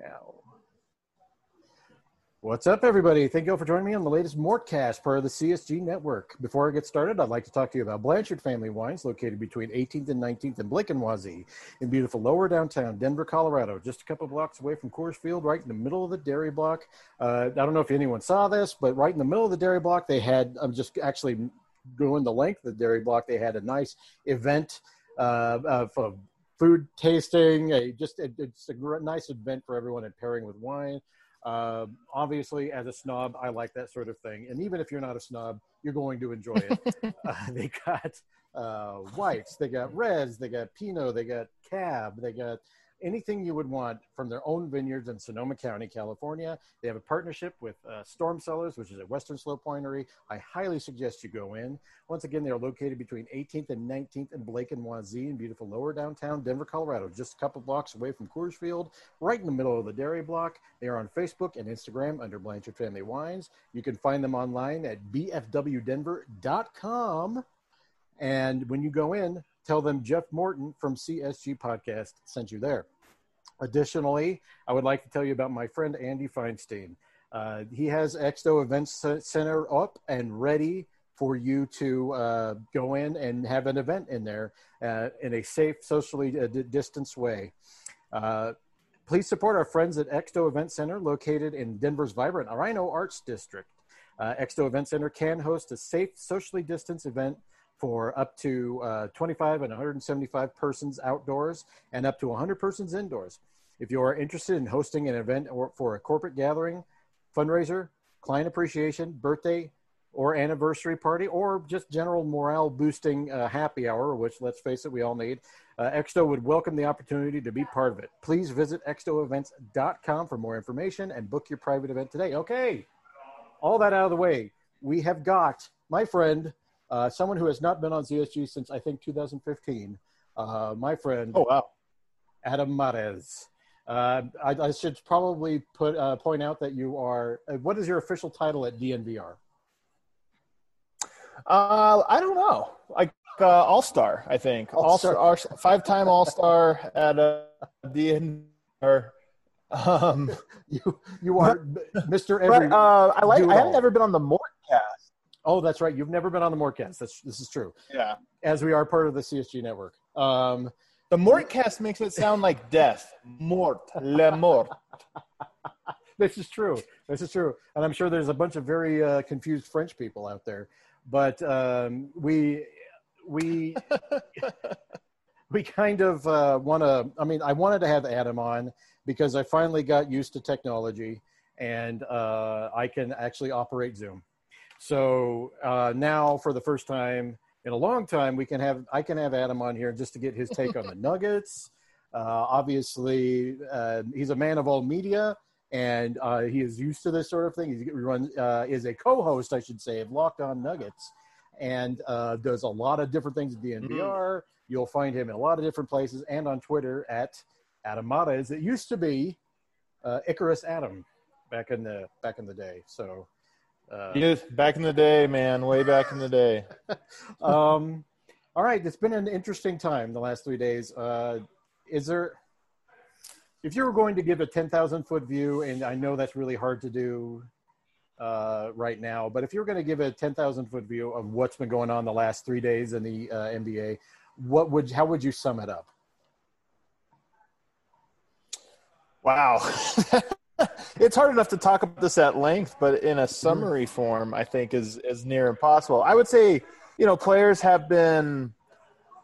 now. What's up, everybody? Thank you all for joining me on the latest Mortcast, part of the CSG network. Before I get started, I'd like to talk to you about Blanchard Family Wines, located between 18th and 19th in Blake and Wazee, in beautiful lower downtown Denver, Colorado, just a couple blocks away from Coors Field, right in the middle of the dairy block. Uh, I don't know if anyone saw this, but right in the middle of the dairy block, they had, I'm just actually going the length of the dairy block, they had a nice event uh, of food tasting, a, just a, it's a nice event for everyone and pairing with wine. Uh, obviously, as a snob, I like that sort of thing. And even if you're not a snob, you're going to enjoy it. uh, they got uh, whites, they got reds, they got Pinot, they got Cab, they got anything you would want from their own vineyards in Sonoma County, California. They have a partnership with uh, Storm Cellars, which is a Western Slope winery. I highly suggest you go in. Once again, they are located between 18th and 19th in Blake and Wazee in beautiful lower downtown Denver, Colorado, just a couple blocks away from Coors Field, right in the middle of the dairy block. They are on Facebook and Instagram under Blanchard Family Wines. You can find them online at bfwdenver.com. And when you go in, tell them Jeff Morton from CSG Podcast sent you there. Additionally, I would like to tell you about my friend Andy Feinstein. Uh, he has EXDO Events Center up and ready for you to uh, go in and have an event in there uh, in a safe, socially uh, distanced way. Uh, please support our friends at EXDO Event Center, located in Denver's vibrant RiNo Arts District. Uh, EXDO Event Center can host a safe, socially distanced event for up to uh, 25 and 175 persons outdoors and up to 100 persons indoors. If you are interested in hosting an event or for a corporate gathering, fundraiser, client appreciation, birthday, or anniversary party, or just general morale boosting uh, happy hour, which let's face it, we all need, uh, EXDO would welcome the opportunity to be part of it. Please visit exdoevents.com for more information and book your private event today. Okay, all that out of the way, we have got my friend uh, someone who has not been on CSG since I think 2015. Uh, my friend. Oh wow. Adam Mares. Uh, I, I, should probably put uh, point out that you are. Uh, what is your official title at DNVR? Uh, I don't know. Like All Star, I think. All Star, five time All Star at DNVR. Um, you you are Mr. Every. But, I like. I haven't ever been on the Mortcast. Oh, that's right. You've never been on the Mortcast. That's this is true. Yeah. As we are part of the CSG network. Um, the Mortcast makes it sound like death. Mort, le mort. this is true. This is true, and I'm sure there's a bunch of very uh, confused French people out there. But um, we we we kind of uh, want to. I mean, I wanted to have Adam on because I finally got used to technology, and uh, I can actually operate Zoom. So uh, now, for the first time in a long time, we can have I can have Adam on here just to get his take on the Nuggets. Uh, obviously, uh, he's a man of all media, and uh, he is used to this sort of thing. He runs uh, is a co-host, I should say, of Locked On Nuggets, and uh, does a lot of different things at DNVR. Mm-hmm. You'll find him in a lot of different places and on Twitter at Adam Mares. It used to be Icarus Adam back in the back in the day. So uh, yes, back in the day, man, way back in the day. um, all right, it's been an interesting time the last three days. Uh, is there, if you were going to give a 10,000 foot view, and I know that's really hard to do uh, right now, but if you were going to give a 10,000 foot view of what's been going on the last three days in the uh, NBA, what would, how would you sum it up? Wow. it's hard enough to talk about this at length, but in a summary form, I think is is near impossible. I would say, you know, players have been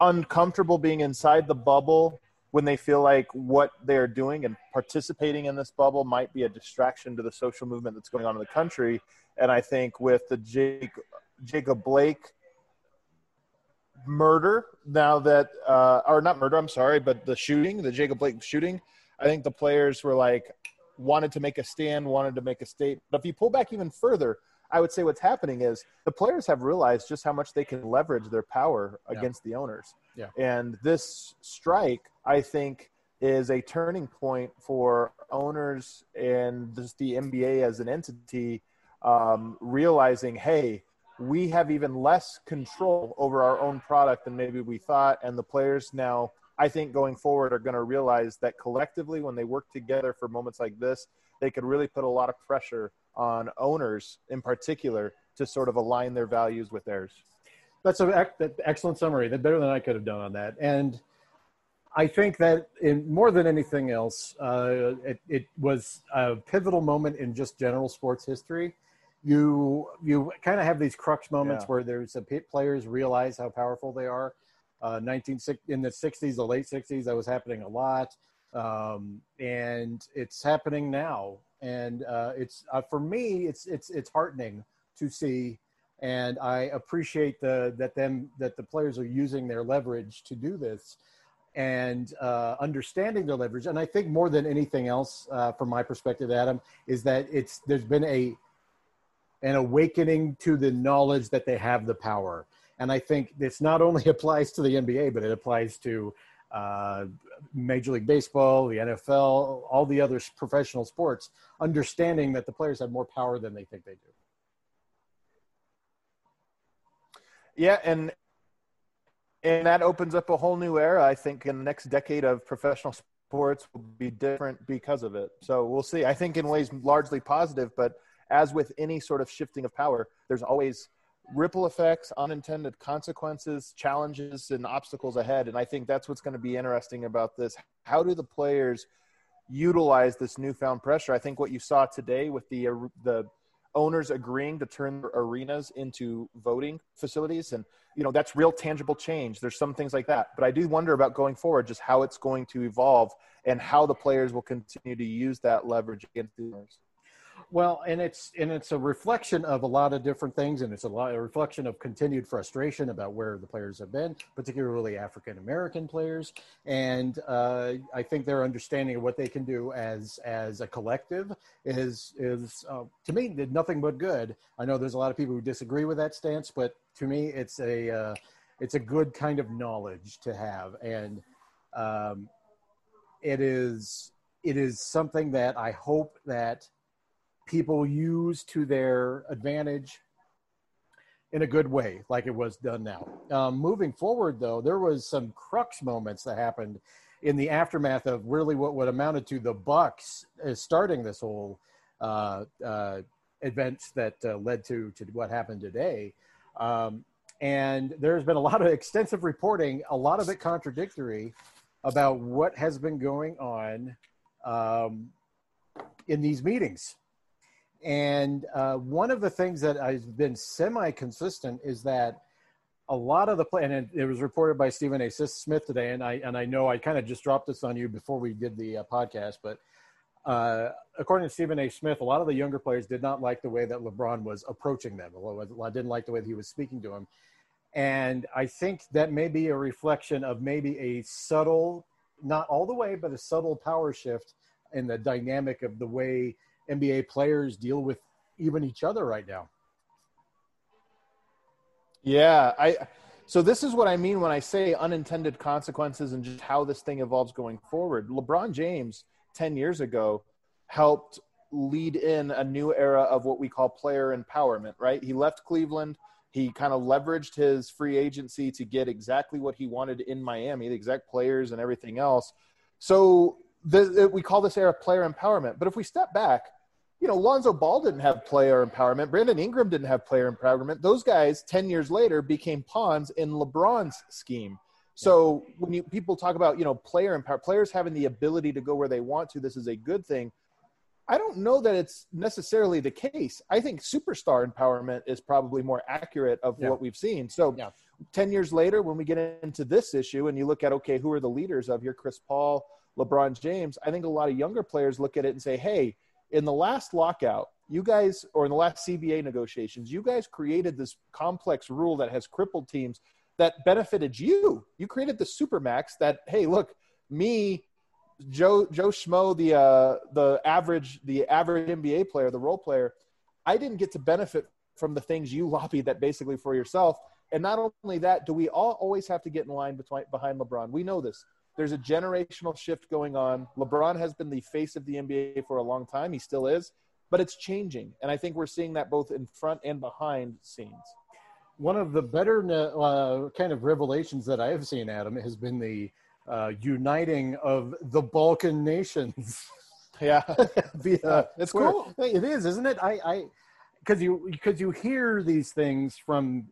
uncomfortable being inside the bubble when they feel like what they're doing and participating in this bubble might be a distraction to the social movement that's going on in the country. And I think with the Jake, Jacob Blake murder, now that, uh, or not murder, I'm sorry, but the shooting, the Jacob Blake shooting, I think the players were like, wanted to make a stand, wanted to make a state. But if you pull back even further, I would say what's happening is the players have realized just how much they can leverage their power yeah. against the owners. Yeah. And this strike, I think, is a turning point for owners and just the NBA as an entity um, realizing, hey, we have even less control over our own product than maybe we thought, and the players now I think going forward are going to realize that collectively, when they work together for moments like this, they could really put a lot of pressure on owners in particular to sort of align their values with theirs. That's an excellent summary. That's better than I could have done on that. And I think that in more than anything else, uh, it, it, was a pivotal moment in just general sports history. You you kind of have these crux moments yeah. where there's a players realize how powerful they are. Uh, 19 in the 60s, the late 60s, that was happening a lot, um, and it's happening now. And uh, it's uh, for me, it's it's it's heartening to see and I appreciate the that them that the players are using their leverage to do this and uh, understanding their leverage. And I think more than anything else, uh, from my perspective, Adam, is that it's there's been a an awakening to the knowledge that they have the power. And I think this not only applies to the NBA, but it applies to uh, Major League Baseball, the NFL, all the other professional sports, understanding that the players have more power than they think they do. Yeah, and and that opens up a whole new era. I think in the next decade of professional sports will be different because of it. So we'll see. I think in ways largely positive, but as with any sort of shifting of power, there's always ripple effects, unintended consequences, challenges, and obstacles ahead. And I think that's what's going to be interesting about this. How do the players utilize this newfound pressure? I think what you saw today with the the owners agreeing to turn their arenas into voting facilities and you know that's real tangible change there's some things like that but i do wonder about going forward just how it's going to evolve and how the players will continue to use that leverage against the owners well, and it's and it's a reflection of a lot of different things, and it's a lot a reflection of continued frustration about where the players have been, particularly African American players, and uh, I think their understanding of what they can do as as a collective is is uh, to me nothing but good. I know there's a lot of people who disagree with that stance, but to me it's a uh, it's a good kind of knowledge to have, and um, it is it is something that I hope that people use to their advantage in a good way, like it was done now. Um, moving forward, though, there was some crux moments that happened in the aftermath of really what would amounted to the Bucks starting this whole uh, uh, events that uh, led to to what happened today. Um, and there's been a lot of extensive reporting, a lot of it contradictory, about what has been going on um, in these meetings and uh, one of the things that has been semi-consistent is that a lot of the play, and it, was reported by Stephen A. Smith today, and I and I know I kind of just dropped this on you before we did the uh, podcast, but uh, according to Stephen A. Smith, a lot of the younger players did not like the way that LeBron was approaching them. Although I didn't like the way that he was speaking to them, and I think that may be a reflection of maybe a subtle, not all the way, but a subtle power shift in the dynamic of the way NBA players deal with even each other right now. Yeah, I so this is what I mean when I say unintended consequences and just how this thing evolves going forward. LeBron James 10 years ago helped lead in a new era of what we call player empowerment, right? He left Cleveland, he kind of leveraged his free agency to get exactly what he wanted in Miami, the exact players and everything else. So the, we call this era player empowerment. But if we step back, you know, Lonzo Ball didn't have player empowerment. Brandon Ingram didn't have player empowerment. Those guys, 10 years later, became pawns in LeBron's scheme. So when you people talk about, you know, player empower players having the ability to go where they want to, this is a good thing. I don't know that it's necessarily the case. I think superstar empowerment is probably more accurate of yeah. what we've seen. So yeah. 10 years later, when we get into this issue and you look at, okay, who are the leaders of here? Chris Paul, LeBron James. I think a lot of younger players look at it and say, hey, in the last lockout, you guys, or in the last CBA negotiations, you guys created this complex rule that has crippled teams that benefited you. You created the supermax that, hey, look, me, Joe Joe Schmo, the uh, the average the average NBA player, the role player, I didn't get to benefit from the things you lobbied that basically for yourself. And not only that, do we all always have to get in line between, behind LeBron? We know this. There's a generational shift going on. LeBron has been the face of the NBA for a long time. He still is, but it's changing. And I think we're seeing that both in front and behind scenes. One of the better uh, kind of revelations that I have seen, Adam, has been the uh, uniting of the Balkan nations. Yeah, via it's cool. It is, isn't it? I, I, because you because you hear these things from,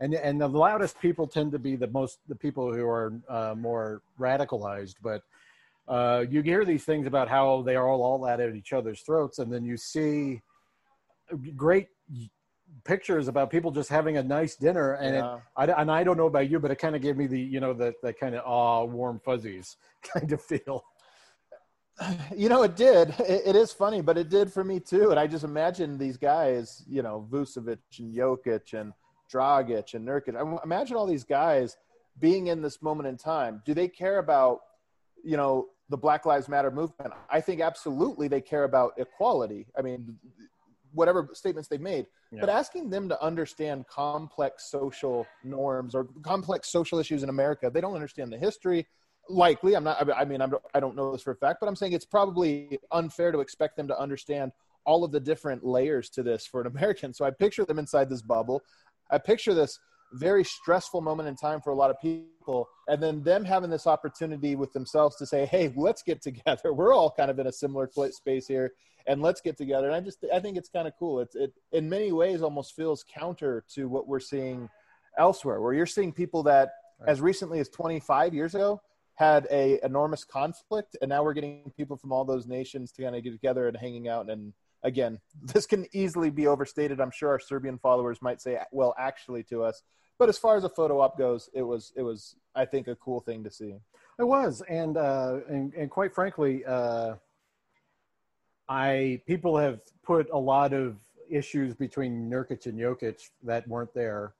and and the loudest people tend to be the most the people who are uh, more radicalized, but. Uh, you hear these things about how they are all, all at each other's throats, and then you see great pictures about people just having a nice dinner and Yeah. it, I, and I don't know about you but it kind of gave me the you know the, the kind of ah warm fuzzies kind of feel You know, it did. It, it is funny, but it did for me too. And I just imagine these guys, you know, Vucevic and Jokic and Dragic and Nurkic. I imagine all these guys being in this moment in time. Do they care about, you know, the Black Lives Matter movement? I think absolutely they care about equality. I mean, whatever statements they've made. Yeah. But asking them to understand complex social norms or complex social issues in America, they don't understand the history likely i'm not i mean I'm, i don't know this for a fact but i'm saying it's probably unfair to expect them to understand all of the different layers to this for an american so i picture them inside this bubble i picture this very stressful moment in time for a lot of people and then them having this opportunity with themselves to say hey let's get together. We're all kind of in a similar space here and let's get together. And i just i think it's kind of cool. It's it in many ways almost feels counter to what we're seeing elsewhere where you're seeing people that as recently as 25 years ago had a enormous conflict and now we're getting people from all those nations to kind of get together and hanging out and again this can easily be overstated. I'm sure our serbian followers might say well actually to us. But as far as a photo op goes it was it was i think a cool thing to see. It was, and uh, and, and quite frankly, uh, I people have put a lot of issues between Nurkic and Jokic that weren't there,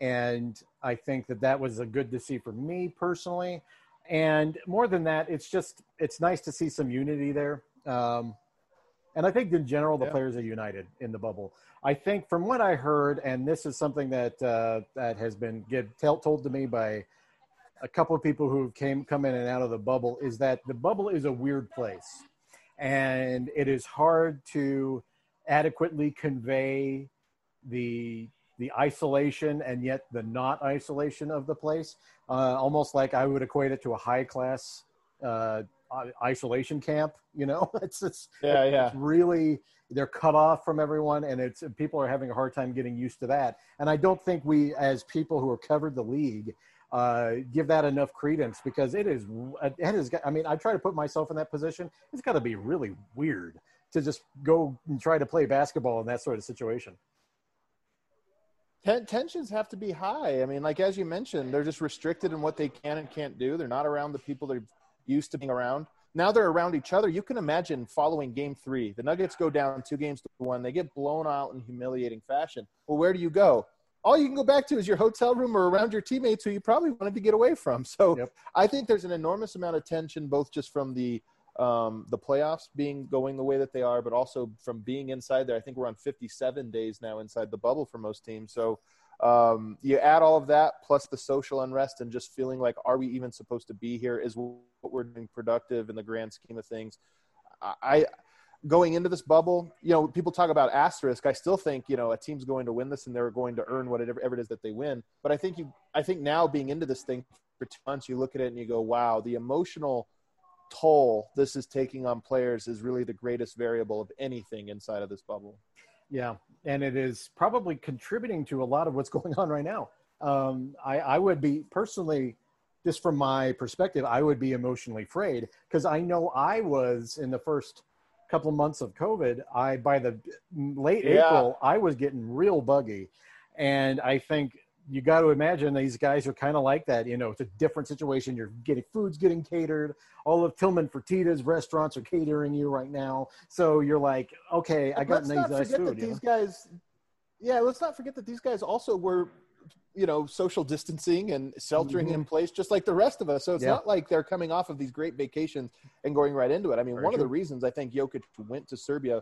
and I think that that was a good to see for me personally. And more than that, it's just it's nice to see some unity there. Um, and I think in general, the Yeah. players are united in the bubble. I think from what I heard, and this is something that uh, that has been get, tell, told to me by a couple of people who came come in and out of the bubble, is that the bubble is a weird place, and it is hard to adequately convey the the isolation and yet the not isolation of the place. Uh, almost like I would equate it to a high class uh, isolation camp. You know, it's it's yeah yeah it's really they're cut off from everyone and it's people are having a hard time getting used to that and i don't think we as people who have covered the league uh, give that enough credence because it is it is i mean i try to put myself in that position it's got to be really weird to just go and try to play basketball in that sort of situation tensions have to be high. I mean, like as you mentioned, they're just restricted in what they can and can't do. They're not around the people they're used to being around. Now they're around each other. You can imagine following game three. The Nuggets go down two games to one. They get blown out in humiliating fashion. Well, where do you go? All you can go back to is your hotel room or around your teammates who you probably wanted to get away from. So Yep. I think there's an enormous amount of tension, both just from the um, the playoffs being going the way that they are, but also from being inside there. I think we're on 57 days now inside the bubble for most teams. So um, you add all of that plus the social unrest and just feeling like, are we even supposed to be here? Is what we're doing productive in the grand scheme of things? I going into this bubble, you know, people talk about asterisk. I still think you know a team's going to win this and they're going to earn whatever it is that they win. But I think you, I think now being into this thing for two months, you look at it and you go, wow, the emotional toll this is taking on players is really the greatest variable of anything inside of this bubble. Yeah, and it is probably contributing to a lot of what's going on right now. Um, I, I would be personally, just from my perspective, I would be emotionally frayed because I know I was in the first couple of months of COVID. I by the late Yeah. April, I was getting real buggy, and I think you got to imagine these guys are kind of like that. You know, it's a different situation. You're getting food's getting catered. All of Tillman Fertitta's restaurants are catering you right now. So you're like, okay, I got let's nice not nice forget food. that you know? these guys yeah let's not forget that these guys also were you know social distancing and sheltering in place just like the rest of us so it's Mm-hmm. Yeah. not like they're coming off of these great vacations and going right into it i mean Very one of the reasons i think Jokic went to serbia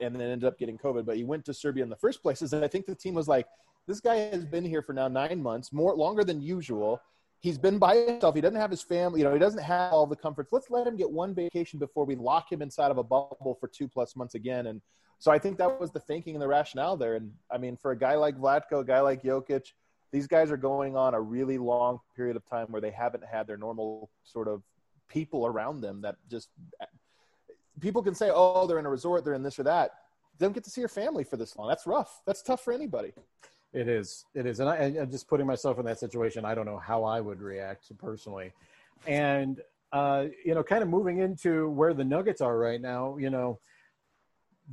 and then ended up getting covid but he went to serbia in the first place is that i think the team was like this guy has been here for now nine months more longer than usual he's been by himself he doesn't have his family you know he doesn't have all the comforts let's let him get one vacation before we lock him inside of a bubble for two plus months again and so I think that was the thinking and the rationale there. And I mean, for a guy like Vlatko, a guy like Jokic, These guys are going on a really long period of time where they haven't had their normal sort of people around them that just people can say, oh, they're in a resort, they're in this or that. They don't get to see your family for this long. That's rough. That's tough for anybody. It is. It is. And I, am just putting myself in that situation. I don't know how I would react personally. And, uh, you know, kind of moving into where the Nuggets are right now, you know,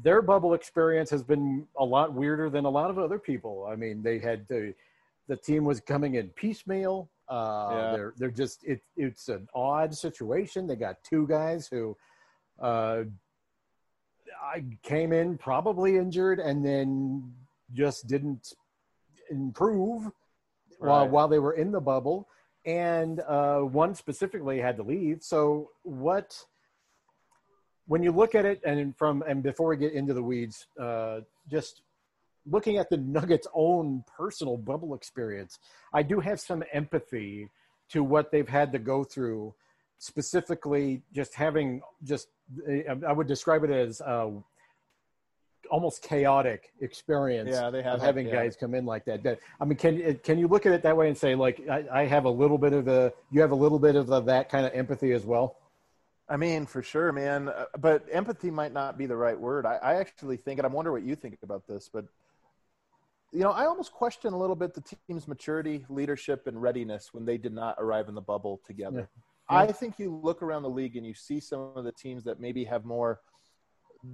their bubble experience has been a lot weirder than a lot of other people. I mean, they had to, the team was coming in piecemeal. Uh, yeah. They're they're just it, it's an odd situation. They got two guys who uh, I came in probably injured and then just didn't improve right. while while they were in the bubble, and uh, one specifically had to leave. So what? When you look at it, and from and before we get into the weeds, uh, just looking at the Nuggets' own personal bubble experience, I do have some empathy to what they've had to go through. Specifically, just having just I would describe it as uh, almost chaotic experience. Yeah, they have having yeah. guys come in like that. I mean, can can you look at it that way and say like I, I have a little bit of a you have a little bit of a, that kind of empathy as well? I mean, for sure, man. Uh, but empathy might not be the right word. I, I actually think, and I wonder what you think about this, but you know, I almost question a little bit the team's maturity, leadership, and readiness when they did not arrive in the bubble together. Yeah. I think you look around the league and you see some of the teams that maybe have more,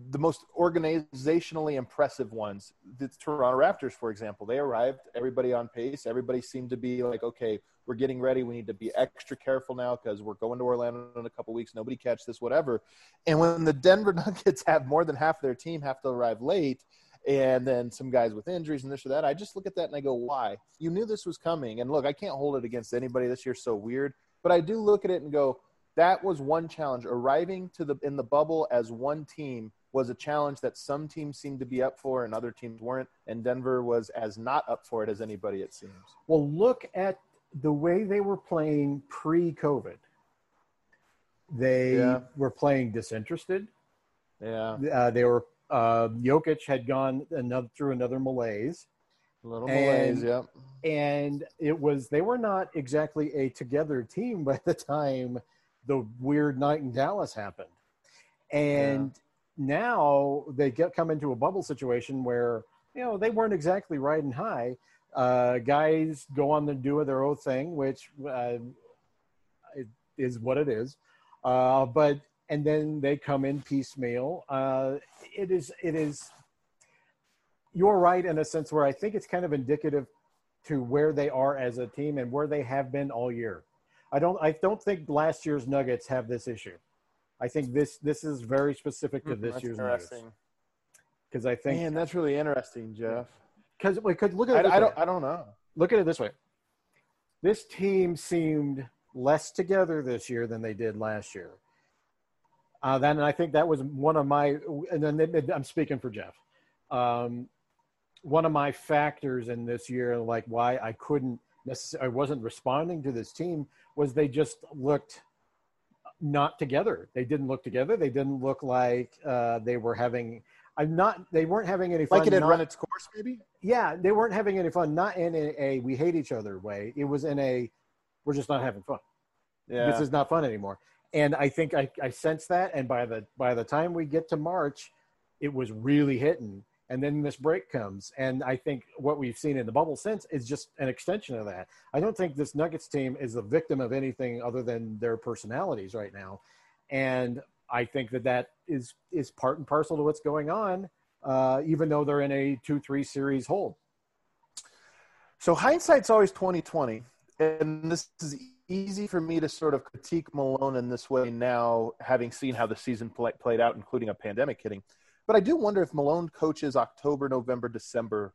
the most organizationally impressive ones. The Toronto Raptors, for example, they arrived, everybody on pace. Everybody seemed to be like, okay, we're getting ready. We need to be extra careful now because we're going to Orlando in a couple weeks. Nobody catch this, whatever. And when the Denver Nuggets have more than half of their team have to arrive late – and then some guys with injuries and this or that. I just look at that and I go, why? You knew this was coming. And look, I can't hold it against anybody. This year's so weird. But I do look at it and go, that was one challenge. Arriving to the in the bubble as one team was a challenge that some teams seemed to be up for and other teams weren't. And Denver was as not up for it as anybody, it seems. Well, look at the way they were playing pre COVID. They yeah. were playing disinterested. Yeah. Uh, they were uh, Jokic had gone another through another malaise. A little malaise, yep. And it was they were not exactly a together team by the time the weird night in Dallas happened. And. Now they get come into a bubble situation where you know they weren't exactly riding high. Uh, guys go on to do their own thing, which uh, is what it is. Uh, but and then they come in piecemeal. Uh, it is it is. You're right in a sense where I think it's kind of indicative to where they are as a team and where they have been all year. I don't I don't think last year's Nuggets have this issue. I think this this is very specific to hmm, this year's Nuggets. Because I think man, that's really interesting, Jeff. Because because look at it I, I don't I don't know. Look at it this way. This team seemed less together this year than they did last year. Uh, then I think that was one of my, and then I'm speaking for Jeff. Um, one of my factors in this year, like why I couldn't necessarily, I wasn't responding to this team, was they just looked not together. They didn't look together. They didn't look like uh, they were having. I'm not. They weren't having any fun. Like it had not, run its course, maybe. Yeah, they weren't having any fun. Not in a, a we hate each other way. It was in a we're just not having fun. Yeah. This is not fun anymore and I think I, I sense that. And by the by the time we get to March, it was really hitting. And then this break comes, and I think what we've seen in the bubble since is just an extension of that. I don't think this Nuggets team is the victim of anything other than their personalities right now, and I think that that is is part and parcel to what's going on, uh, even though they're in a two three series hold. So hindsight's always twenty twenty, and this is easy for me to sort of critique Malone in this way now, having seen how the season play, played out, including a pandemic hitting. But I do wonder if Malone coaches October, November, December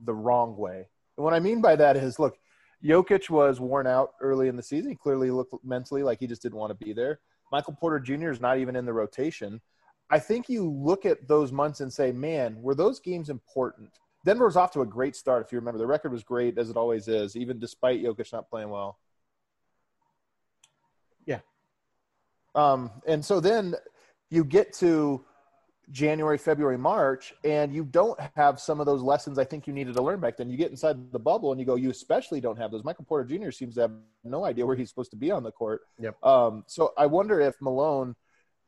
the wrong way. And what I mean by that is, look, Jokic was worn out early in the season. He clearly looked mentally like he just didn't want to be there. Michael Porter Jr. is not even in the rotation. I think you look at those months and say, man, were those games important? Denver was off to a great start, if you remember. The record was great, as it always is, even despite Jokic not playing well. Yeah. Um, and so then you get to January, February, March, and you don't have some of those lessons I think you needed to learn back then. You get inside the bubble and you go, you especially don't have those. Michael Porter Jr. seems to have no idea where he's supposed to be on the court. Yep. Um, so I wonder if Malone,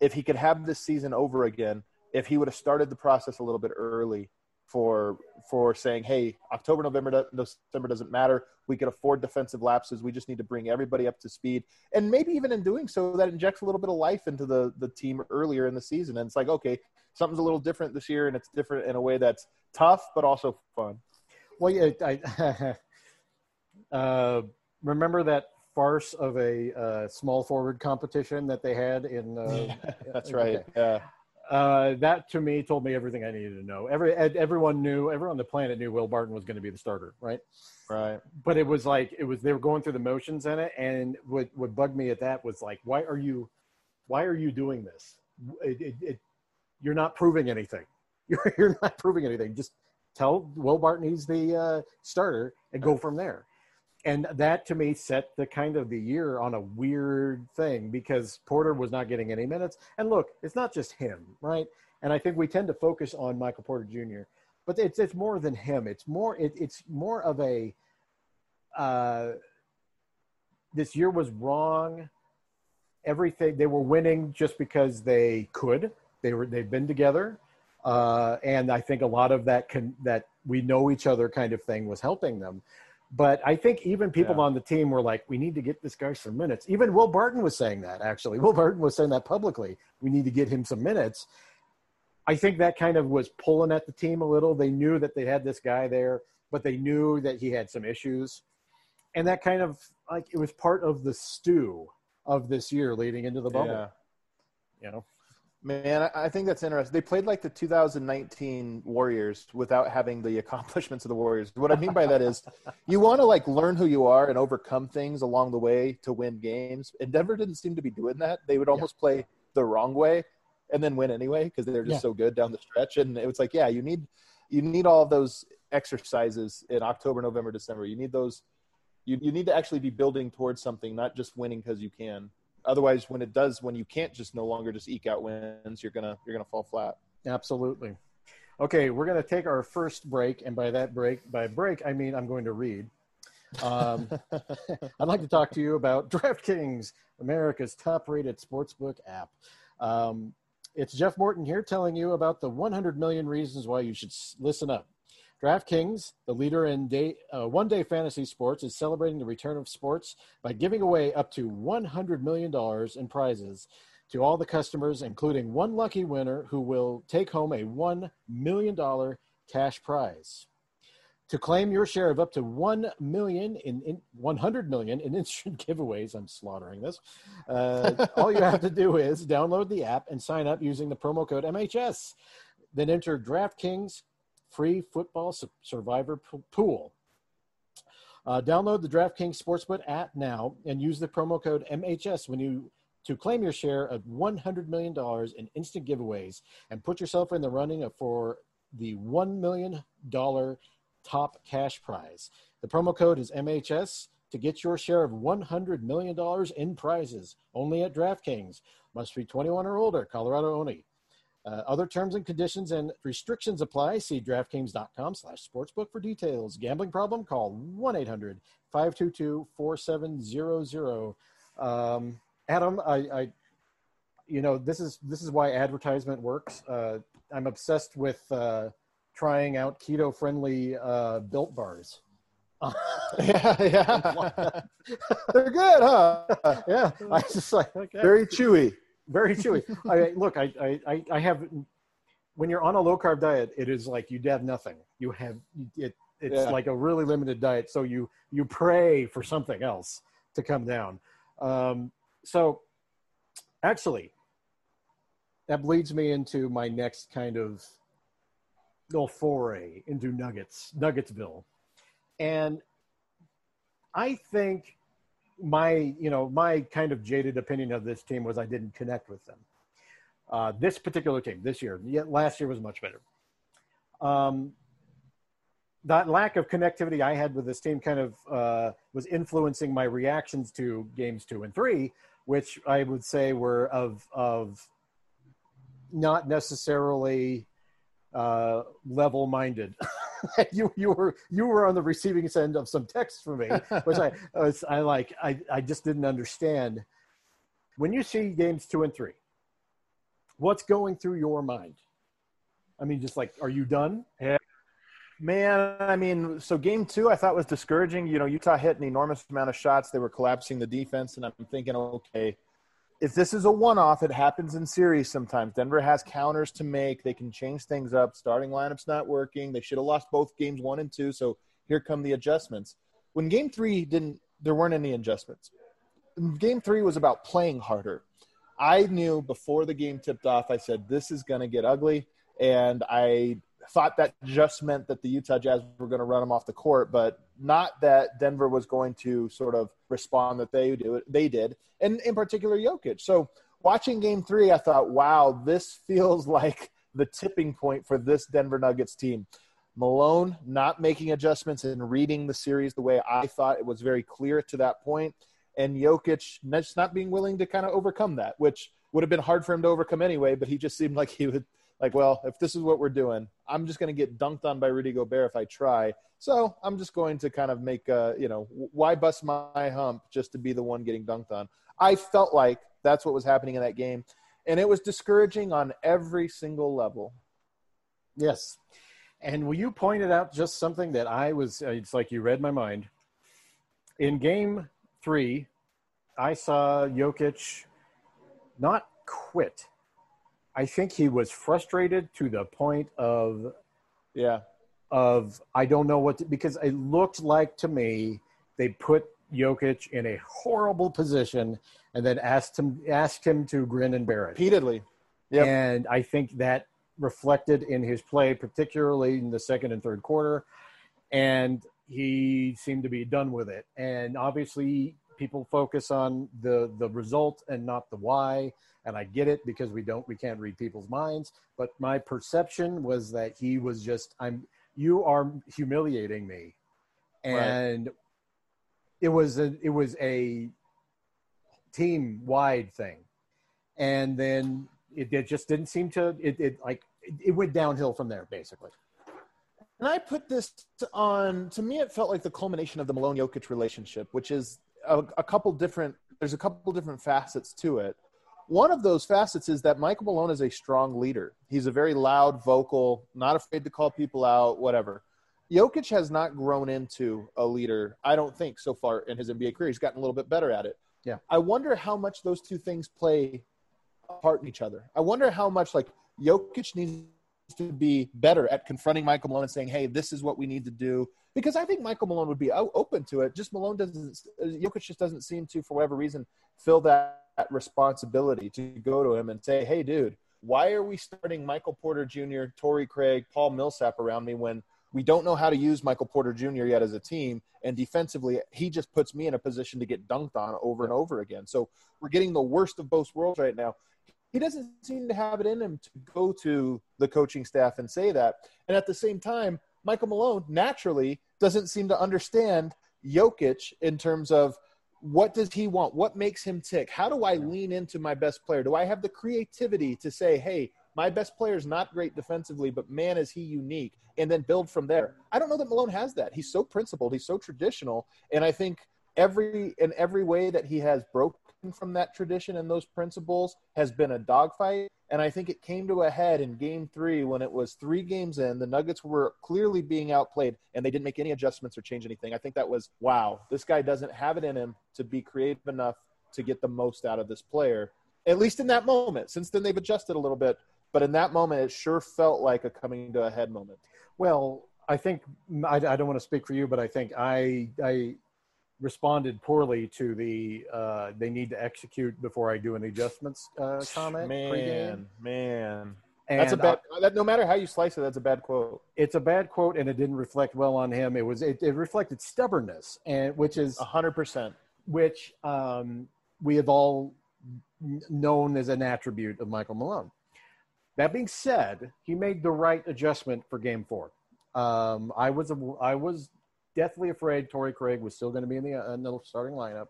if he could have this season over again, if he would have started the process a little bit early for for saying, hey, October, November, December doesn't matter. We can afford defensive lapses. We just need to bring everybody up to speed, and maybe even in doing so, that injects a little bit of life into the the team earlier in the season. And it's like, okay, something's a little different this year, and it's different in a way that's tough but also fun. Well, yeah, I uh, remember that farce of a uh, small forward competition that they had in. Uh, that's right. Okay. Yeah uh, that to me told me everything I needed to know. Every everyone knew, everyone on the planet knew Will Barton was going to be the starter, right? Right. But it was like it was they were going through the motions in it, and what what bugged me at that was like, why are you, why are you doing this? It, it, it, you're not proving anything. You're you're not proving anything. Just tell Will Barton he's the uh, starter and go from there and that to me set the kind of the year on a weird thing because Porter was not getting any minutes. And look, it's not just him, right? And I think we tend to focus on Michael Porter Jr., but it's it's more than him. It's more it, it's more of a uh, this year was wrong. Everything they were winning just because they could. They were they've been together, uh, and I think a lot of that can that we know each other kind of thing was helping them. But I think even people yeah. on the team were like, we need to get this guy some minutes. Even Will Barton was saying that, actually. Will Barton was saying that publicly. We need to get him some minutes. I think that kind of was pulling at the team a little. They knew that they had this guy there, but they knew that he had some issues. And that kind of like it was part of the stew of this year leading into the bubble. Yeah. You know? Man, I think that's interesting. They played like the 2019 Warriors without having the accomplishments of the Warriors. What I mean by that is you want to like learn who you are and overcome things along the way to win games. And Denver didn't seem to be doing that. They would almost yeah. play the wrong way and then win anyway because they're just yeah. so good down the stretch. And it was like, yeah, you need you need all of those exercises in October, November, December. You need those you, you need to actually be building towards something, not just winning because you can otherwise when it does when you can't just no longer just eke out wins you're gonna you're gonna fall flat. Absolutely. Okay we're gonna take our first break and by that break by break i mean i'm going to read. Um, i'd like to talk to you about draftkings america's top rated sportsbook app. Um, it's jeff morton here telling you about the 100 million reasons why you should listen up DraftKings, the leader in day, uh, one day fantasy sports, is celebrating the return of sports by giving away up to $100 million in prizes to all the customers, including one lucky winner who will take home a $1 million cash prize. To claim your share of up to 1 million in, in 100 million in instant giveaways, I'm slaughtering this. Uh, all you have to do is download the app and sign up using the promo code MHS. Then enter DraftKings free football survivor pool. Uh, download the DraftKings Sportsbook app now and use the promo code MHS when you to claim your share of $100 million in instant giveaways and put yourself in the running for the $1 million top cash prize. The promo code is MHS to get your share of $100 million in prizes only at DraftKings. Must be 21 or older, Colorado only. Uh, other terms and conditions and restrictions apply. See DraftKings.com slash sportsbook for details. Gambling problem? Call 1-800-522-4700. Um, Adam, I, I, you know, this is, this is why advertisement works. Uh, I'm obsessed with uh, trying out keto-friendly uh, built bars. yeah, yeah. They're good, huh? yeah. I just like okay. very chewy very chewy. I look, I, I, I have when you're on a low carb diet, it is like you have nothing. You have it. It's yeah. like a really limited diet, so you you pray for something else to come down. Um, so, actually, that leads me into my next kind of little foray into Nuggets, Nuggetsville, and I think my you know my kind of jaded opinion of this team was I didn't connect with them. Uh, this particular team this year, yet last year was much better. Um, that lack of connectivity I had with this team kind of uh, was influencing my reactions to games two and three, which I would say were of of not necessarily uh, level-minded. you you were you were on the receiving end of some text for me, which I was, I like I I just didn't understand. When you see games two and three, what's going through your mind? I mean, just like, are you done? Yeah. Man, I mean, so game two I thought was discouraging. You know, Utah hit an enormous amount of shots. They were collapsing the defense, and I'm thinking, okay, if this is a one-off, it happens in series sometimes. Denver has counters to make. They can change things up. Starting lineup's not working. They should have lost both games one and two. So here come the adjustments. When game three didn't, there weren't any adjustments. Game three was about playing harder. I knew before the game tipped off. I said this is going to get ugly, and I thought that just meant that the Utah Jazz were going to run them off the court, but not that Denver was going to sort of respond that they do it. they did, and in particular Jokic. So watching Game Three, I thought, wow, this feels like the tipping point for this Denver Nuggets team. Malone not making adjustments and reading the series the way I thought it was very clear to that point, and Jokic just not being willing to kind of overcome that, which would have been hard for him to overcome anyway. But he just seemed like he would like, well, if this is what we're doing, I'm just going to get dunked on by Rudy Gobert if I try. So I'm just going to kind of make, uh, you know, why bust my hump just to be the one getting dunked on? I felt like that's what was happening in that game. And it was discouraging on every single level. Yes. And will you pointed out just something that I was, uh, it's like you read my mind. In game three, I saw Jokic not quit I think he was frustrated to the point of, yeah, of I don't know what to, because it looked like to me they put Jokic in a horrible position and then asked him asked him to grin and bear it repeatedly. Yep. And I think that reflected in his play, particularly in the second and third quarter. And he seemed to be done with it. And obviously, people focus on the the result and not the why. And i get it because we don't we can't read people's minds. But my perception was that he was just i'm you are humiliating me. And right. it was a it was a team wide thing. And then it, it just didn't seem to it, it like it, it went downhill from there basically. And I put this on, to me, it felt like the culmination of the Malone Jokic relationship, which is a, a couple different there's a couple different facets to it. One of those facets is that Michael Malone is a strong leader. He's a very loud, vocal, not afraid to call people out, whatever. Jokic has not grown into a leader, I don't think, so far in his NBA career. He's gotten a little bit better at it. Yeah. I wonder how much those two things play a part in each other. I wonder how much like Jokic needs to be better at confronting Michael Malone and saying, "Hey, this is what we need to do." Because I think Michael Malone would be oh, open to it. Just Malone doesn't. Jokic just doesn't seem to, for whatever reason, feel that responsibility to go to him and say, "Hey, dude, why are we starting Michael Porter Jr., Torrey Craig, Paul Millsap around me when we don't know how to use Michael Porter Jr. yet as a team. And defensively, he just puts me in a position to get dunked on over and over again. So we're getting the worst of both worlds right now he doesn't seem to have it in him to go to the coaching staff and say that. And at the same time, Michael Malone naturally doesn't seem to understand Jokic in terms of what does he want? What makes him tick? How do I lean into my best player? Do I have the creativity to say, hey, my best player is not great defensively, but man, is he unique, and then build from there? I don't know that Malone has that. He's so principled, he's so traditional, and I think every in every way that he has broke from that tradition and those principles has been a dogfight. And I think it came to a head in game three when it was three games in. The Nuggets were clearly being outplayed and they didn't make any adjustments or change anything. I think that was wow, this guy doesn't have it in him to be creative enough to get the most out of this player, at least in that moment. Since then, they've adjusted a little bit. But in that moment, it sure felt like a coming to a head moment. Well, I think I, I don't want to speak for you, but I think I I responded poorly to the uh, they need to execute before I do any adjustments uh, comment. Man, pre-game. man. And that's a bad. Uh, that, no matter how you slice it, that's a bad quote. It's a bad quote, and it didn't reflect well on him. It was it, it reflected stubbornness, and which is hundred percent, which um, we have all known as an attribute of Michael Malone. That being said, he made the right adjustment for Game Four. Um, I was a, I was deathly afraid Torrey Craig was still going to be in the, uh, in the starting lineup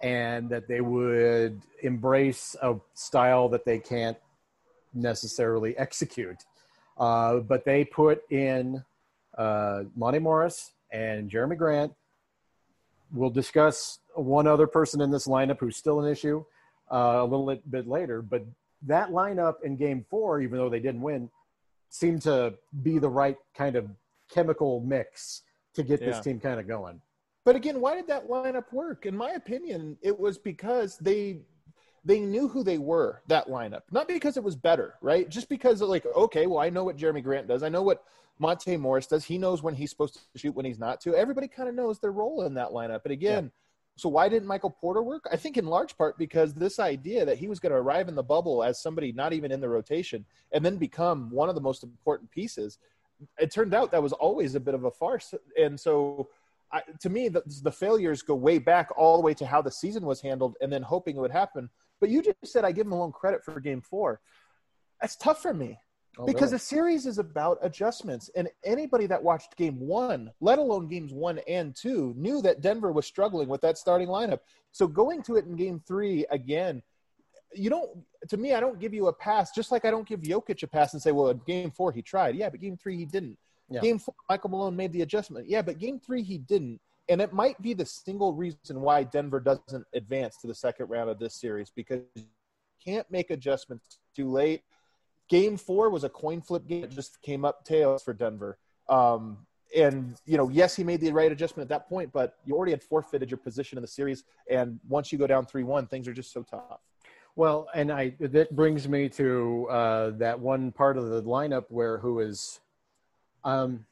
and that they would embrace a style that they can't necessarily execute. Uh, but they put in uh, Monte Morris and Jerami Grant. We'll discuss one other person in this lineup who's still an issue uh, a little bit later. But that lineup in game four, even though they didn't win, seemed to be the right kind of chemical mix to get yeah. this team kind of going. But again, why did that lineup work? In my opinion, it was because they they knew who they were that lineup not because it was better right just because like okay well i know what Jerami Grant does i know what monte morris does he knows when he's supposed to shoot when he's not to everybody kind of knows their role in that lineup but again yeah. so why didn't michael porter work i think in large part because this idea that he was going to arrive in the bubble as somebody not even in the rotation and then become one of the most important pieces it turned out that was always a bit of a farce and so I, to me the, the failures go way back all the way to how the season was handled and then hoping it would happen but you just said I give Malone credit for game four. That's tough for me oh, because really? the series is about adjustments. And anybody that watched game one, let alone games one and two, knew that Denver was struggling with that starting lineup. So going to it in game three again, you don't to me, I don't give you a pass, just like I don't give Jokic a pass and say, well, in game four he tried. Yeah, but game three he didn't. Yeah. Game four, Michael Malone made the adjustment. Yeah, but game three he didn't and it might be the single reason why Denver doesn't advance to the second round of this series because you can't make adjustments too late. Game four was a coin flip game. It just came up tails for Denver. Um, and, you know, yes, he made the right adjustment at that point, but you already had forfeited your position in the series. And once you go down 3 1, things are just so tough. Well, and I that brings me to uh, that one part of the lineup where who is um,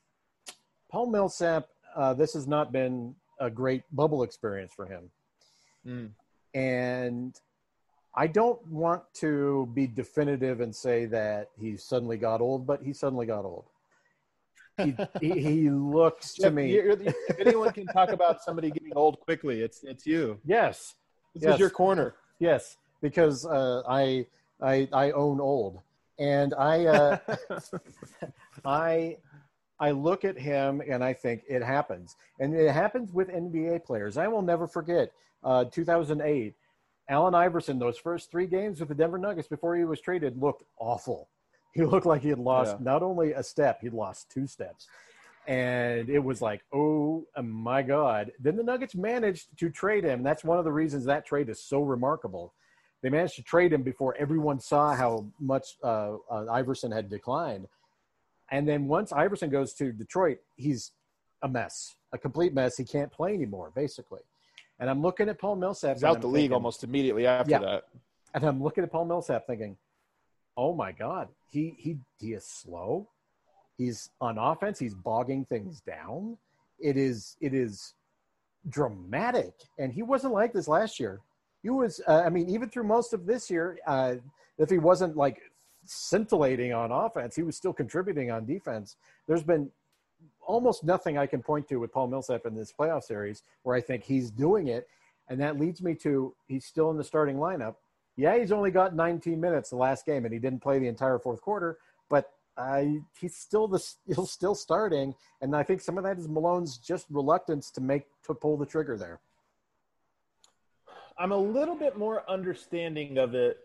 Paul Millsap uh, this has not been a great bubble experience for him. Mm. And I don't want to be definitive and say that he suddenly got old, but he suddenly got old. He, he, he looks to me. if anyone can talk about somebody getting old quickly, it's it's you. Yes, this yes. is your corner. Yes, because uh, I I I own old, and I uh, I I look at him and I think it happens. And it happens with NBA players. I will never forget uh, 2008. Allen Iverson, those first three games with the Denver Nuggets before he was traded, looked awful. He looked like he had lost yeah. not only a step, he'd lost two steps. And it was like, oh my God. Then the Nuggets managed to trade him. That's one of the reasons that trade is so remarkable. They managed to trade him before everyone saw how much uh, uh, Iverson had declined and then once Iverson goes to Detroit, he's a mess, a complete mess. He can't play anymore, basically. And I'm looking at Paul Millsap. He's out the league almost immediately after yeah. that. And I'm looking at Paul Millsap thinking, oh my God, he, he, he is slow. He's on offense. He's bogging things down. It is, it is dramatic. And he wasn't like this last year. He was, uh, I mean, even through most of this year, uh, if he wasn't like scintillating on offense. He was still contributing on defense. There's been almost nothing I can point to with Paul Millsap in this playoff series where I think he's doing it. And that leads me to he's still in the starting lineup. Yeah, he's only got 19 minutes the last game, and he didn't play the entire fourth quarter. But he's still the he's still starting, and I think some of that is Malone's just reluctance to make to pull the trigger there. I'm a little bit more understanding of it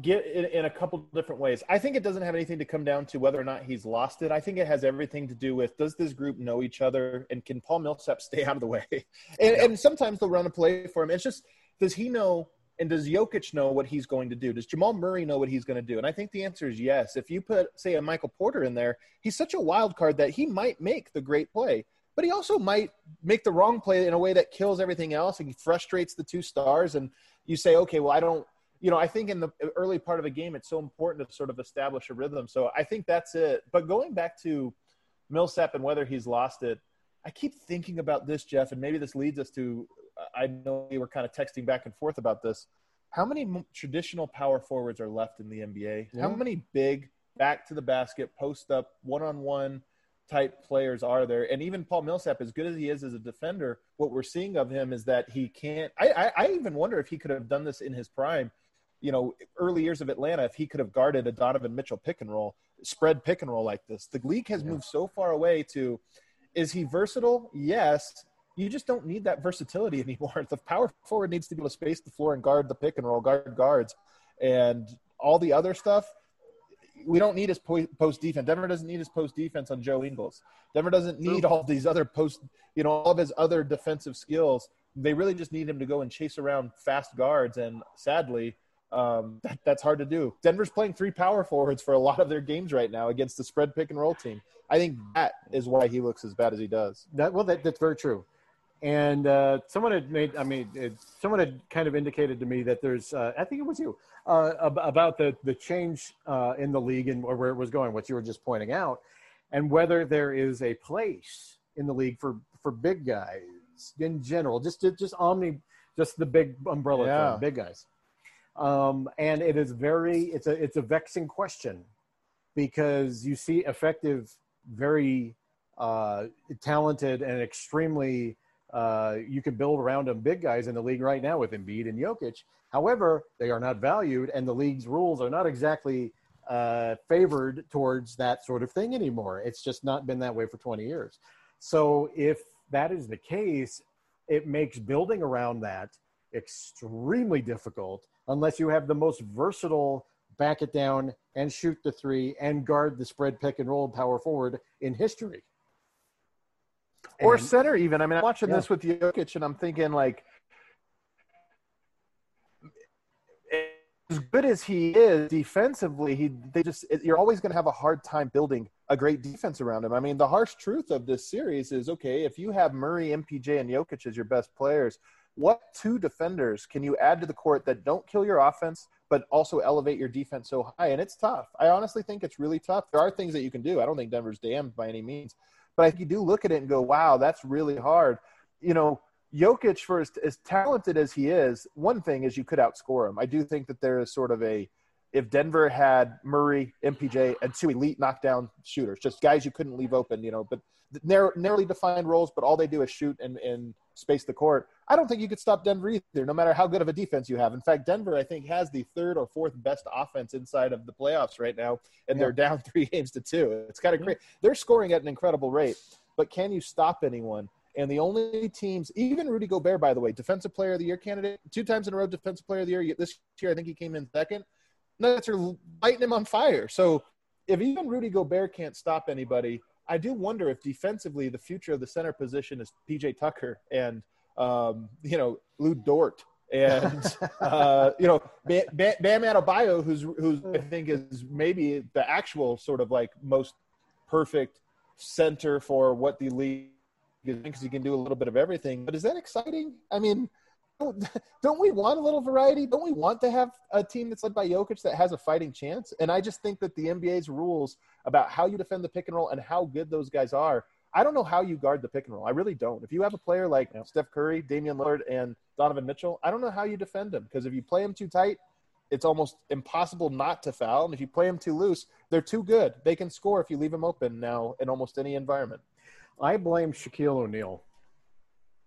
get in, in, a couple different ways. I think it doesn't have anything to come down to whether or not he's lost it. I think it has everything to do with does this group know each other and can Paul Millsap stay out of the way? and, yeah. and sometimes they'll run a play for him. It's just does he know and does Jokic know what he's going to do? Does Jamal Murray know what he's going to do? And I think the answer is yes. If you put say a Michael Porter in there, he's such a wild card that he might make the great play. But he also might make the wrong play in a way that kills everything else and he frustrates the two stars. And you say, okay, well, I don't you know, I think in the early part of a game, it's so important to sort of establish a rhythm. So I think that's it. But going back to Millsap and whether he's lost it, I keep thinking about this, Jeff, and maybe this leads us to. I know we were kind of texting back and forth about this. How many traditional power forwards are left in the NBA? Yeah. How many big back to the basket, post up, one on one type players are there? And even Paul Millsap, as good as he is as a defender, what we're seeing of him is that he can't. I, I, I even wonder if he could have done this in his prime you know, early years of Atlanta, if he could have guarded a Donovan Mitchell pick and roll, spread pick and roll like this. The league has yeah. moved so far away to is he versatile? Yes. You just don't need that versatility anymore. The power forward needs to be able to space the floor and guard the pick and roll, guard guards. And all the other stuff, we don't need his post defense. Denver doesn't need his post defense on Joe Ingles. Denver doesn't need all these other post, you know, all of his other defensive skills. They really just need him to go and chase around fast guards. And sadly, um, that, that's hard to do. Denver's playing three power forwards for a lot of their games right now against the spread pick and roll team. I think that is why he looks as bad as he does. That well, that, that's very true. And uh, someone had made, I mean, it, someone had kind of indicated to me that there's, uh, I think it was you, uh, about the the change uh, in the league and where it was going, what you were just pointing out, and whether there is a place in the league for for big guys in general, just just omni, just the big umbrella yeah. term, big guys. Um, and it is very, it's a it's a vexing question because you see effective, very uh, talented and extremely uh, you can build around them big guys in the league right now with Embiid and Jokic. However, they are not valued, and the league's rules are not exactly uh, favored towards that sort of thing anymore. It's just not been that way for 20 years. So, if that is the case, it makes building around that extremely difficult unless you have the most versatile back it down and shoot the three and guard the spread pick and roll power forward in history or center even. I mean, I'm watching yeah. this with Jokic, and I'm thinking like, as good as he is defensively, he they just you're always going to have a hard time building a great defense around him. I mean, the harsh truth of this series is okay if you have Murray, MPJ, and Jokic as your best players. What two defenders can you add to the court that don't kill your offense, but also elevate your defense so high? And it's tough. I honestly think it's really tough. There are things that you can do. I don't think Denver's damned by any means, but you do look at it and go, wow, that's really hard. You know, Jokic, for as, as talented as he is, one thing is you could outscore him. I do think that there is sort of a if Denver had Murray, MPJ, and two elite knockdown shooters, just guys you couldn't leave open, you know, but narrow, narrowly defined roles, but all they do is shoot and, and space the court. I don't think you could stop Denver either, no matter how good of a defense you have. In fact, Denver, I think, has the third or fourth best offense inside of the playoffs right now, and yeah. they're down three games to two. It's kind of crazy. They're scoring at an incredible rate, but can you stop anyone? And the only teams, even Rudy Gobert, by the way, defensive player of the year candidate, two times in a row, defensive player of the year. This year, I think he came in second. Nuggets are lighting him on fire. So if even Rudy Gobert can't stop anybody, I do wonder if defensively the future of the center position is PJ Tucker and – um, you know, Lu Dort and uh, you know Bam, Bam Adebayo, who's who's I think is maybe the actual sort of like most perfect center for what the league is because he can do a little bit of everything. But is that exciting? I mean, don't we want a little variety? Don't we want to have a team that's led by Jokic that has a fighting chance? And I just think that the NBA's rules about how you defend the pick and roll and how good those guys are I don't know how you guard the pick and roll. I really don't. If you have a player like. Steph Curry, Damian Lillard, and Donovan Mitchell, I don't know how you defend them because if you play them too tight, it's almost impossible not to foul. And if you play them too loose, they're too good. They can score if you leave them open now in almost any environment. I blame Shaquille O'Neal.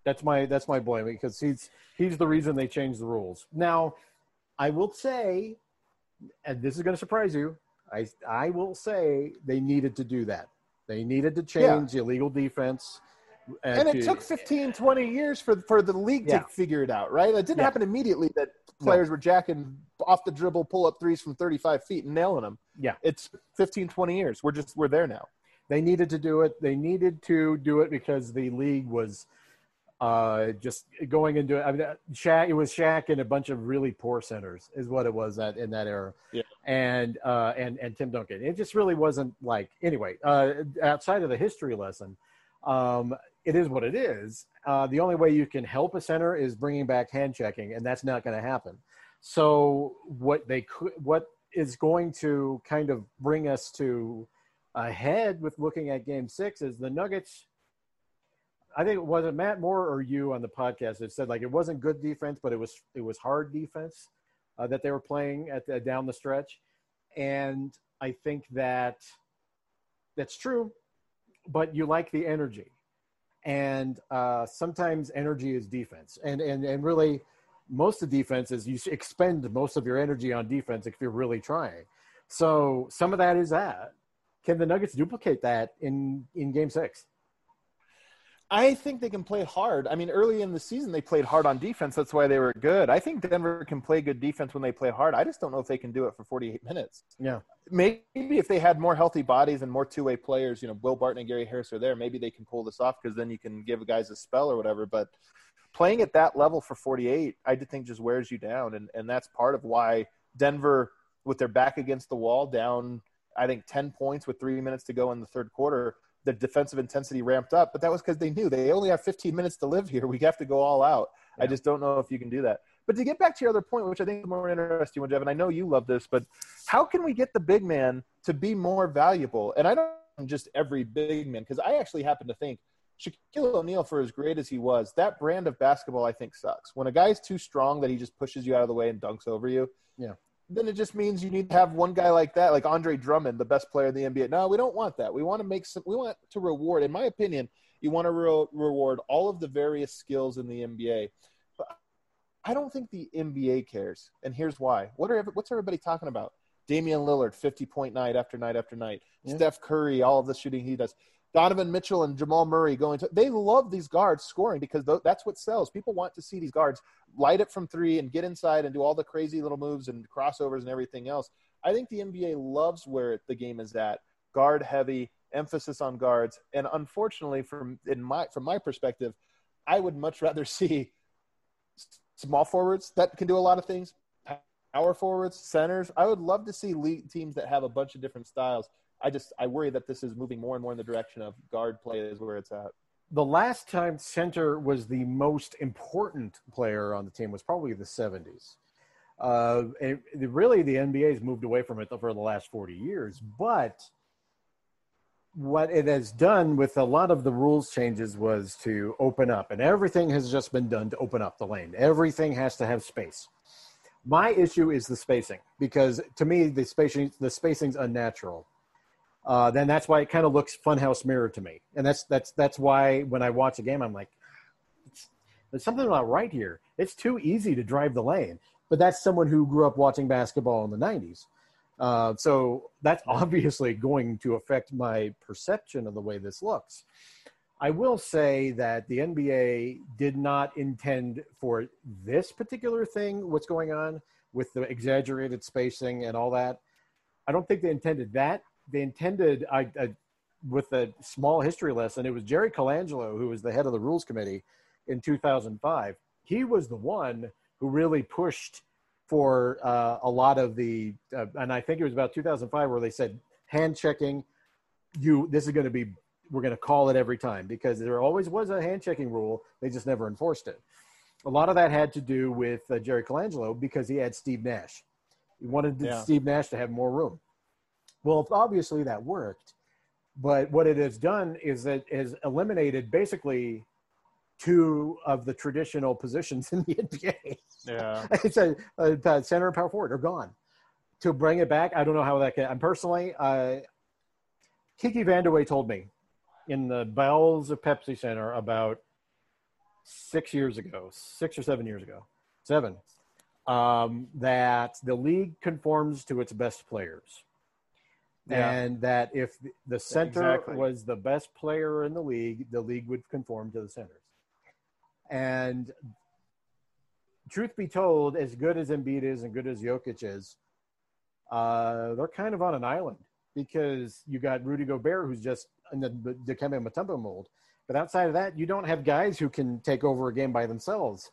That's my that's my blame because he's he's the reason they changed the rules. Now, I will say, and this is going to surprise you. I I will say they needed to do that they needed to change yeah. illegal defense. And, and it to, took 15, 20 years for, for the league yeah. to figure it out, right? It didn't yeah. happen immediately that players no. were jacking off the dribble, pull up threes from 35 feet and nailing them. Yeah. It's 15, 20 years. We're just, we're there now. They needed to do it. They needed to do it because the league was – uh, just going into it. I mean, Shaq, it was Shaq and a bunch of really poor centers is what it was that in that era. Yeah. And, uh, and, and Tim Duncan, it just really wasn't like, anyway, uh, outside of the history lesson, um, it is what it is. Uh, the only way you can help a center is bringing back hand checking, and that's not going to happen. So what they could, what is going to kind of bring us to ahead with looking at game six is the Nuggets I think it was it Matt Moore or you on the podcast that said like it wasn't good defense, but it was it was hard defense uh, that they were playing at the, down the stretch, and I think that that's true, but you like the energy, and uh, sometimes energy is defense, and and and really most of defense is you expend most of your energy on defense if you're really trying. So some of that is that. Can the Nuggets duplicate that in in Game Six? I think they can play hard. I mean, early in the season, they played hard on defense. That's why they were good. I think Denver can play good defense when they play hard. I just don't know if they can do it for 48 minutes. Yeah. Maybe if they had more healthy bodies and more two way players, you know, Will Barton and Gary Harris are there, maybe they can pull this off because then you can give guys a spell or whatever. But playing at that level for 48, I think just wears you down. And, and that's part of why Denver, with their back against the wall, down, I think, 10 points with three minutes to go in the third quarter, the defensive intensity ramped up, but that was because they knew they only have 15 minutes to live here. We have to go all out. Yeah. I just don't know if you can do that. But to get back to your other point, which I think is more interesting one, Jeff, and I know you love this, but how can we get the big man to be more valuable? And I don't just every big man, because I actually happen to think Shaquille O'Neal, for as great as he was, that brand of basketball I think sucks. When a guy's too strong that he just pushes you out of the way and dunks over you, yeah, then it just means you need to have one guy like that, like Andre Drummond, the best player in the NBA. No, we don't want that. We want to make some. We want to reward. In my opinion, you want to re- reward all of the various skills in the NBA. But I don't think the NBA cares, and here's why. What are what's everybody talking about? Damian Lillard, fifty point night after night after night. Yeah. Steph Curry, all of the shooting he does. Donovan Mitchell and Jamal Murray going to they love these guards scoring because that's what sells. People want to see these guards light it from three and get inside and do all the crazy little moves and crossovers and everything else. I think the NBA loves where the game is at, guard heavy, emphasis on guards, and unfortunately, from in my from my perspective, I would much rather see small forwards that can do a lot of things, power forwards, centers. I would love to see league teams that have a bunch of different styles I just I worry that this is moving more and more in the direction of guard play is where it's at. The last time center was the most important player on the team was probably the 70s. Uh, and really, the NBA has moved away from it for the last 40 years. But what it has done with a lot of the rules changes was to open up, and everything has just been done to open up the lane. Everything has to have space. My issue is the spacing because to me the spacing the spacing's unnatural uh, then that's why it kind of looks funhouse mirror to me. And that's that's that's why when I watch a game, I'm like, there's something not right here. It's too easy to drive the lane. But that's someone who grew up watching basketball in the '90s. Uh, so that's obviously going to affect my perception of the way this looks. I will say that the NBA did not intend for this particular thing, what's going on with the exaggerated spacing and all that. I don't think they intended that they intended I, I, with a small history lesson. It was Jerry Colangelo who was the head of the rules committee in 2005. He was the one who really pushed for uh, a lot of the, uh, and I think it was about 2005 where they said hand checking. You, this is going to be, we're going to call it every time because there always was a hand checking rule. They just never enforced it. A lot of that had to do with uh, Jerry Colangelo because he had Steve Nash. He wanted yeah. Steve Nash to have more room. Well, obviously that worked, but what it has done is it has eliminated basically two of the traditional positions in the NBA. Yeah, it's a, a, center and power forward are gone. To bring it back, I don't know how that can. I'm personally, uh, Kiki Vandeweghe told me in the bowels of Pepsi Center about six years ago, six or seven years ago, seven, um, that the league conforms to its best players yeah. and that if the center exactly. was the best player in the league, the league would conform to the centers. And truth be told, as good as Embiid is and good as Jokic is, uh, they're kind of on an island because you got Rudy Gobert, who's just in the Dikembe Mutombo mold. But outside of that, you don't have guys who can take over a game by themselves.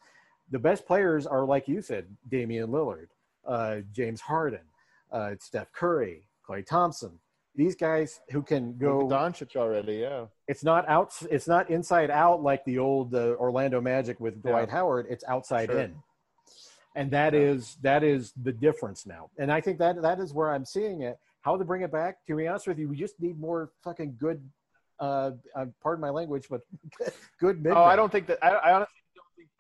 The best players are, like you said, Damian Lillard, uh, James Harden, uh, Steph Curry, Klay Thompson. These guys who can go Doncic already, yeah. It's not out. It's not inside out like the old uh, Orlando Magic with Dwight yeah. Howard. It's outside sure. in, and that yeah. is that is the difference now. And I think that that is where I'm seeing it. How to bring it back? To be honest with you, we just need more fucking good. Uh, uh pardon my language, but good. Oh, I don't think that. I, I honestly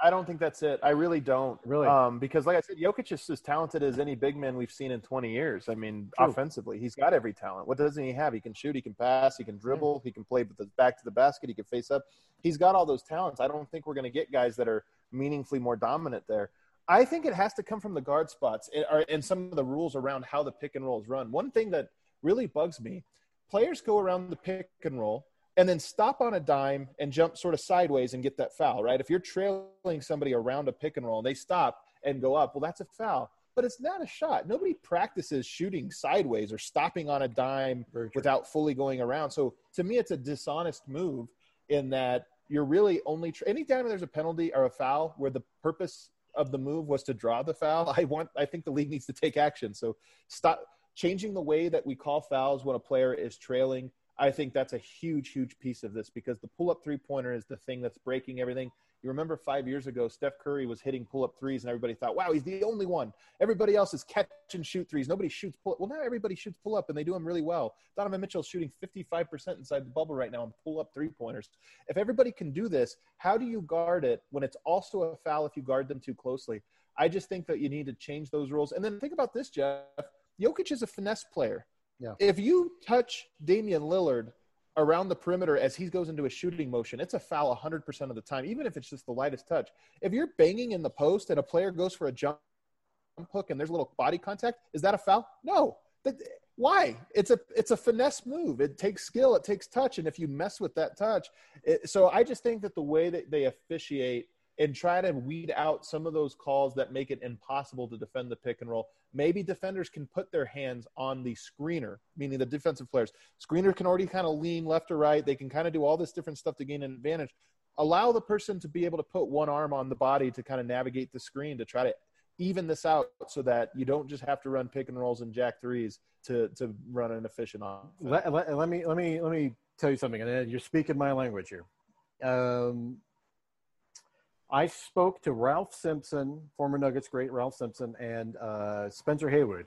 I don't think that's it. I really don't. Really? Um, because, like I said, Jokic is as talented as any big man we've seen in 20 years. I mean, True. offensively, he's got every talent. What doesn't he have? He can shoot, he can pass, he can dribble, he can play with the back to the basket, he can face up. He's got all those talents. I don't think we're going to get guys that are meaningfully more dominant there. I think it has to come from the guard spots and some of the rules around how the pick and roll is run. One thing that really bugs me players go around the pick and roll and then stop on a dime and jump sort of sideways and get that foul, right? If you're trailing somebody around a pick and roll and they stop and go up, well, that's a foul. But it's not a shot. Nobody practices shooting sideways or stopping on a dime without fully going around. So to me, it's a dishonest move in that you're really only tra- anytime there's a penalty or a foul where the purpose of the move was to draw the foul. I want. I think the league needs to take action. So stop changing the way that we call fouls when a player is trailing I think that's a huge, huge piece of this because the pull up three pointer is the thing that's breaking everything. You remember five years ago, Steph Curry was hitting pull up threes, and everybody thought, wow, he's the only one. Everybody else is catch and shoot threes. Nobody shoots pull up. Well, now everybody shoots pull up, and they do them really well. Donovan Mitchell's shooting 55% inside the bubble right now on pull up three pointers. If everybody can do this, how do you guard it when it's also a foul if you guard them too closely? I just think that you need to change those rules. And then think about this, Jeff. Jokic is a finesse player. Yeah. If you touch Damian Lillard around the perimeter as he goes into a shooting motion, it's a foul 100% of the time, even if it's just the lightest touch. If you're banging in the post and a player goes for a jump hook and there's a little body contact, is that a foul? No. Why? It's a it's a finesse move. It takes skill. It takes touch. And if you mess with that touch, it, so I just think that the way that they officiate – and try to weed out some of those calls that make it impossible to defend the pick and roll. Maybe defenders can put their hands on the screener, meaning the defensive players. Screener can already kind of lean left or right. They can kind of do all this different stuff to gain an advantage. Allow the person to be able to put one arm on the body to kind of navigate the screen to try to even this out so that you don't just have to run pick and rolls and jack threes to to run an efficient offense. Let, let, let me let me let me tell you something, and you're speaking my language here. Um, I spoke to Ralph Simpson, former Nuggets great Ralph Simpson, and uh, Spencer Haywood,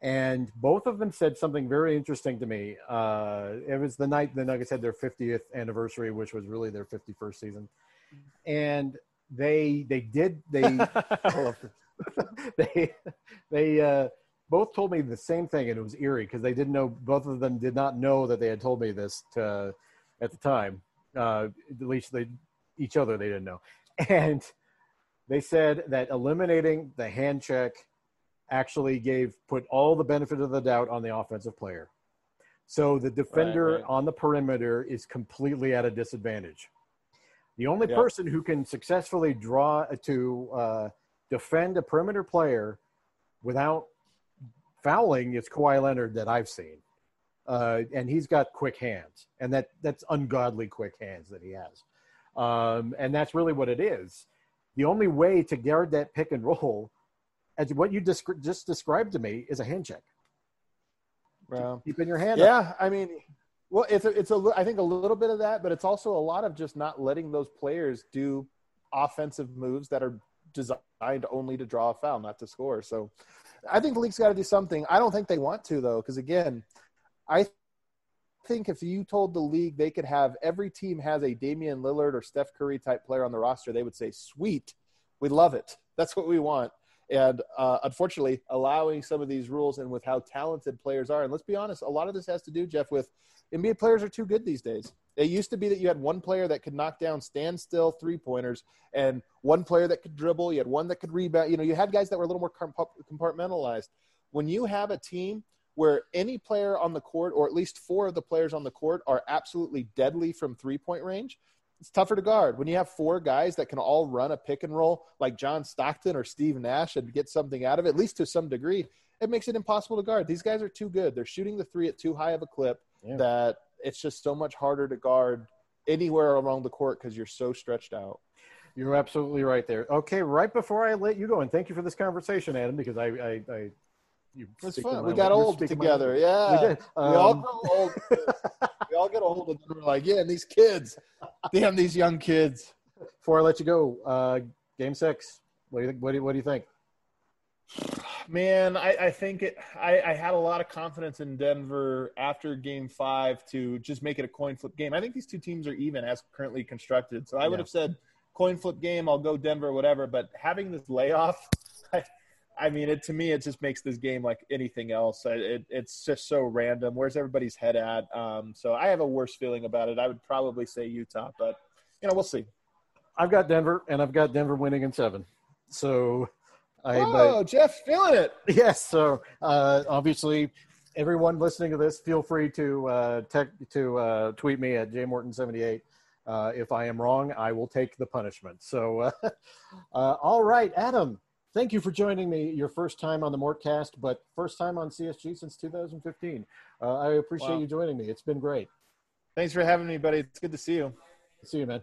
and both of them said something very interesting to me. Uh, it was the night the Nuggets had their 50th anniversary, which was really their 51st season, and they they did they they they uh, both told me the same thing, and it was eerie because they didn't know. Both of them did not know that they had told me this to, at the time. Uh, at least they each other they didn't know and they said that eliminating the hand check actually gave put all the benefit of the doubt on the offensive player. So the defender right, right. on the perimeter is completely at a disadvantage. The only person who can successfully draw to uh, defend a perimeter player without fouling is Kawhi Leonard that I've seen, uh, and he's got quick hands, and that that's ungodly quick hands that he has. Um, and that's really what it is. The only way to guard that pick and roll, as what you descri- just described to me, is a hand check. Well, keeping your hand. Yeah, up. I mean, well, it's a, it's a I think a little bit of that, but it's also a lot of just not letting those players do offensive moves that are designed only to draw a foul, not to score. So, I think the league's got to do something. I don't think they want to though, because again, I think if you told the league they could have every team has a Damian Lillard or Steph Curry type player on the roster, they would say, "Sweet, we love it. That's what we want." And uh, unfortunately, allowing some of these rules and with how talented players are, and let's be honest, a lot of this has to do, Jeff, with NBA players are too good these days. It used to be that you had one player that could knock down standstill three pointers and one player that could dribble. You had one that could rebound. You know, you had guys that were a little more compartmentalized. When you have a team where any player on the court, or at least four of the players on the court, are absolutely deadly from three point range, it's tougher to guard. When you have four guys that can all run a pick and roll like John Stockton or Steve Nash and get something out of it, at least to some degree, it makes it impossible to guard. These guys are too good. They're shooting the three at too high of a clip yeah. that it's just so much harder to guard anywhere along the court because you're so stretched out. You're absolutely right there. Okay, right before I let you go, and thank you for this conversation, Adam, because I, I, I you it's fun. We got old together. Yeah, we, did. Um, we all grow old. we all get old, and then we're like, yeah, and these kids, damn, these young kids. Before I let you go, uh, game six. What do you think? What do you, what do you think? Man, I, I think it. I, I, had a lot of confidence in Denver after Game Five to just make it a coin flip game. I think these two teams are even as currently constructed. So I would have said coin flip game. I'll go Denver, whatever. But having this layoff, I, mean, it to me, it just makes this game like anything else. It, it's just so random. Where's everybody's head at? Um, so I have a worse feeling about it. I would probably say Utah, but you know, we'll see. I've got Denver, and I've got Denver winning in seven. So, I, oh, but, Jeff, feeling it. Yes. So uh, obviously, everyone listening to this, feel free to uh, tech, to uh, tweet me at jmorton78. Uh, if I am wrong, I will take the punishment. So, uh, uh, all right, Adam, thank you for joining me. Your first time on the Mortcast, but first time on CSG since 2015. Uh, I appreciate wow. you joining me. It's been great. Thanks for having me, buddy. It's good to see you. See you, man.